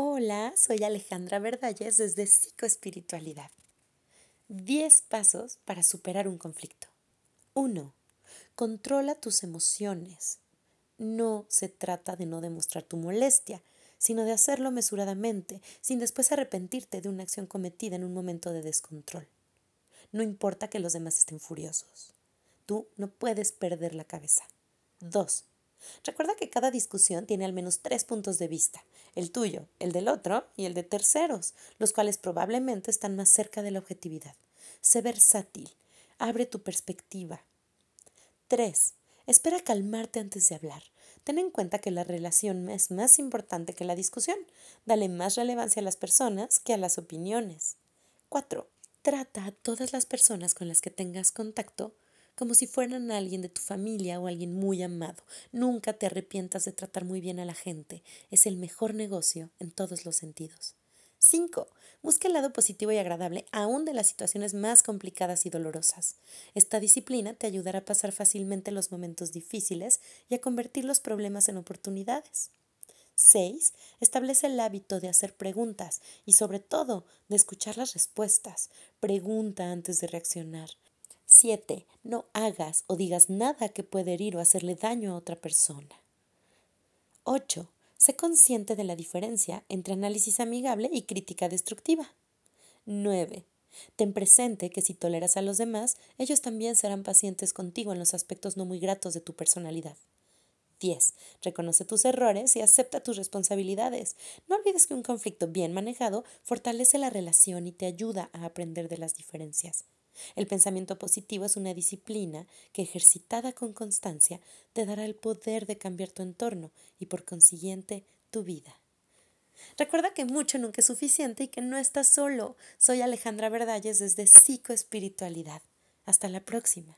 Hola, soy Alejandra Verdalles desde Psicoespiritualidad. 10 pasos para superar un conflicto. 1. Controla tus emociones. No se trata de no demostrar tu molestia, sino de hacerlo mesuradamente, sin después arrepentirte de una acción cometida en un momento de descontrol. No importa que los demás estén furiosos. Tú no puedes perder la cabeza. 2. Recuerda que cada discusión tiene al menos tres puntos de vista, el tuyo, el del otro y el de terceros, los cuales probablemente están más cerca de la objetividad. Sé versátil, abre tu perspectiva. 3. Espera calmarte antes de hablar. Ten en cuenta que la relación es más importante que la discusión. Dale más relevancia a las personas que a las opiniones. 4. Trata a todas las personas con las que tengas contacto como si fueran alguien de tu familia o alguien muy amado. Nunca te arrepientas de tratar muy bien a la gente. Es el mejor negocio en todos los sentidos. 5. Busca el lado positivo y agradable aún de las situaciones más complicadas y dolorosas. Esta disciplina te ayudará a pasar fácilmente los momentos difíciles y a convertir los problemas en oportunidades. 6. Establece el hábito de hacer preguntas y sobre todo de escuchar las respuestas. Pregunta antes de reaccionar. 7. No hagas o digas nada que pueda herir o hacerle daño a otra persona. 8. Sé consciente de la diferencia entre análisis amigable y crítica destructiva. 9. Ten presente que si toleras a los demás, ellos también serán pacientes contigo en los aspectos no muy gratos de tu personalidad. 10. Reconoce tus errores y acepta tus responsabilidades. No olvides que un conflicto bien manejado fortalece la relación y te ayuda a aprender de las diferencias. El pensamiento positivo es una disciplina que ejercitada con constancia te dará el poder de cambiar tu entorno y por consiguiente tu vida. Recuerda que mucho nunca es suficiente y que no estás solo. Soy Alejandra Verdalles desde Psicoespiritualidad. Hasta la próxima.